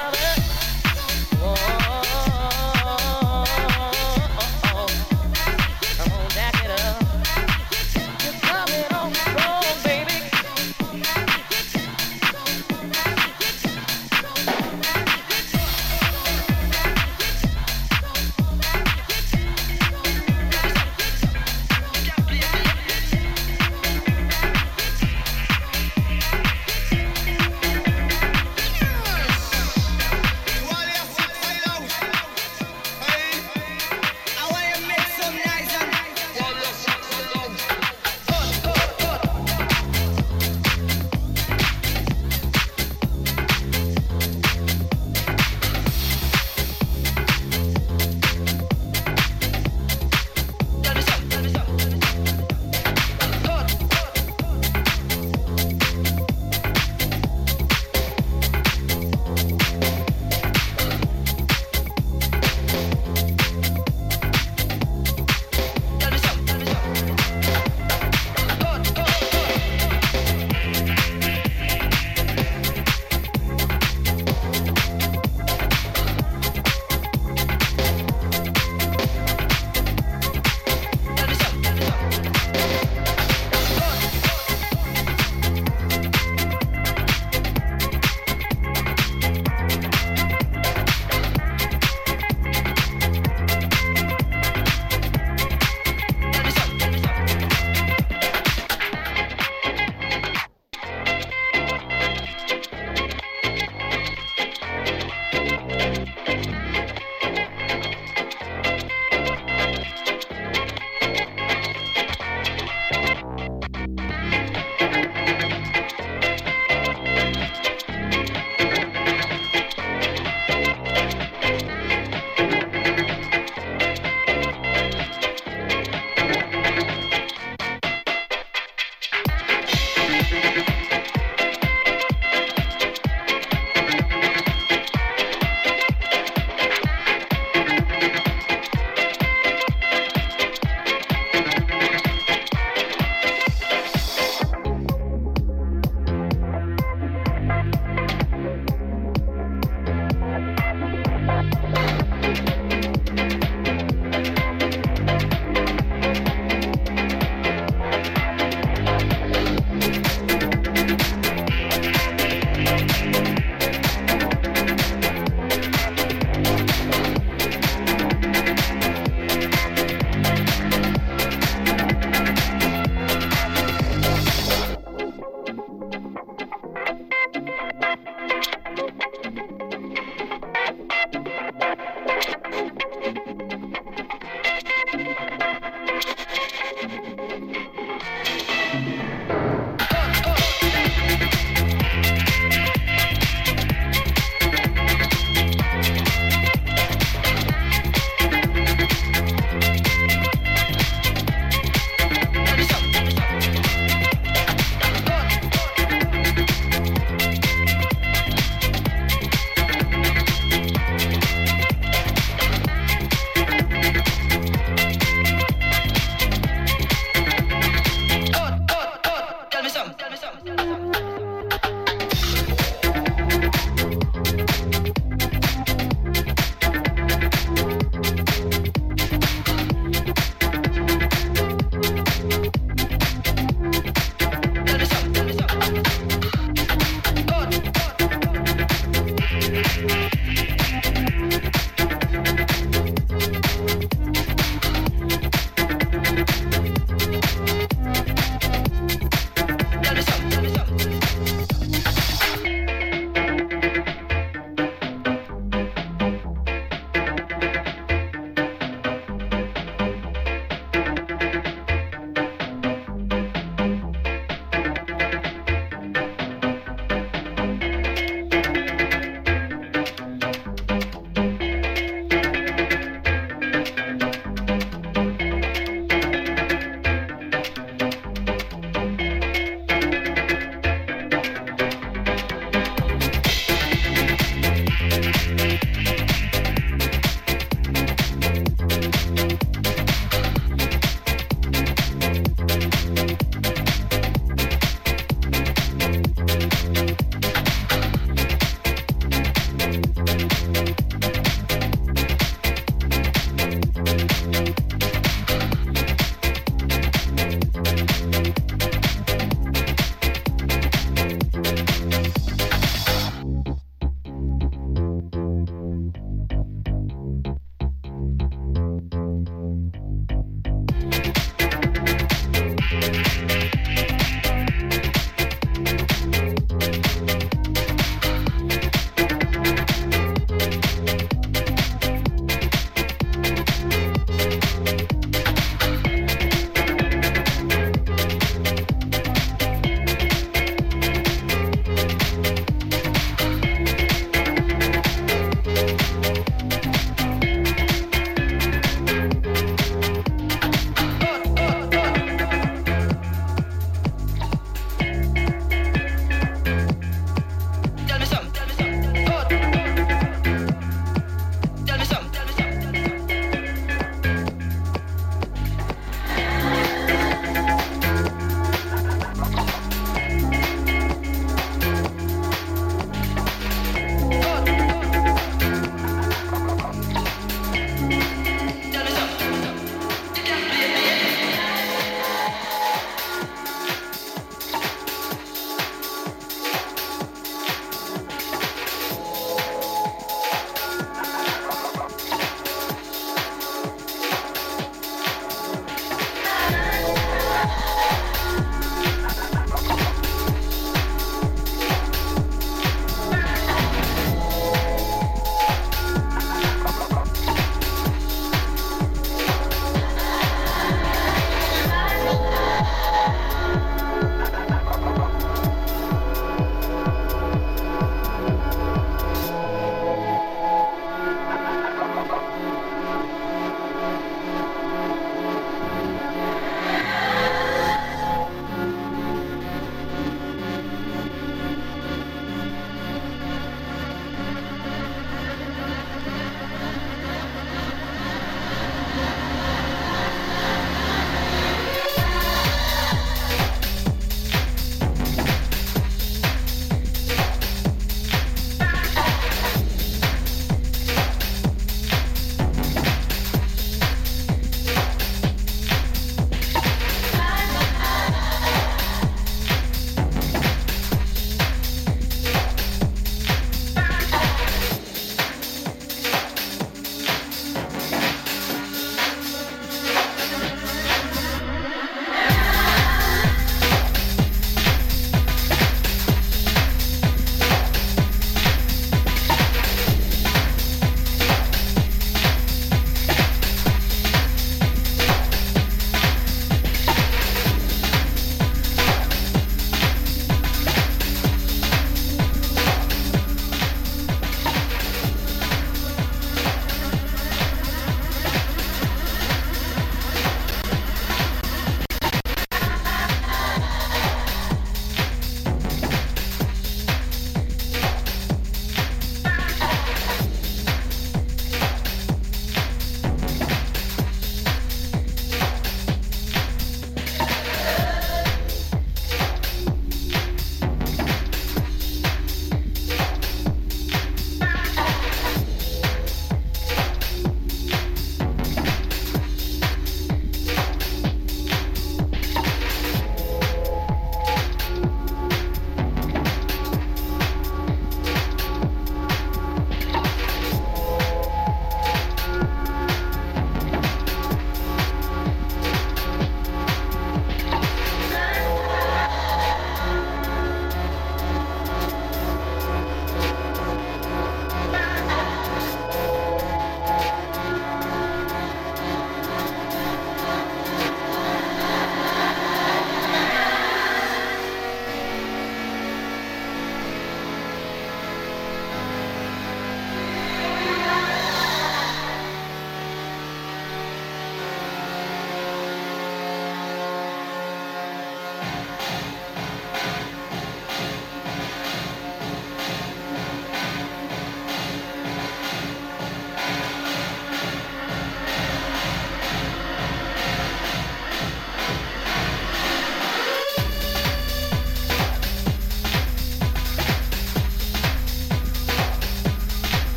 sabe.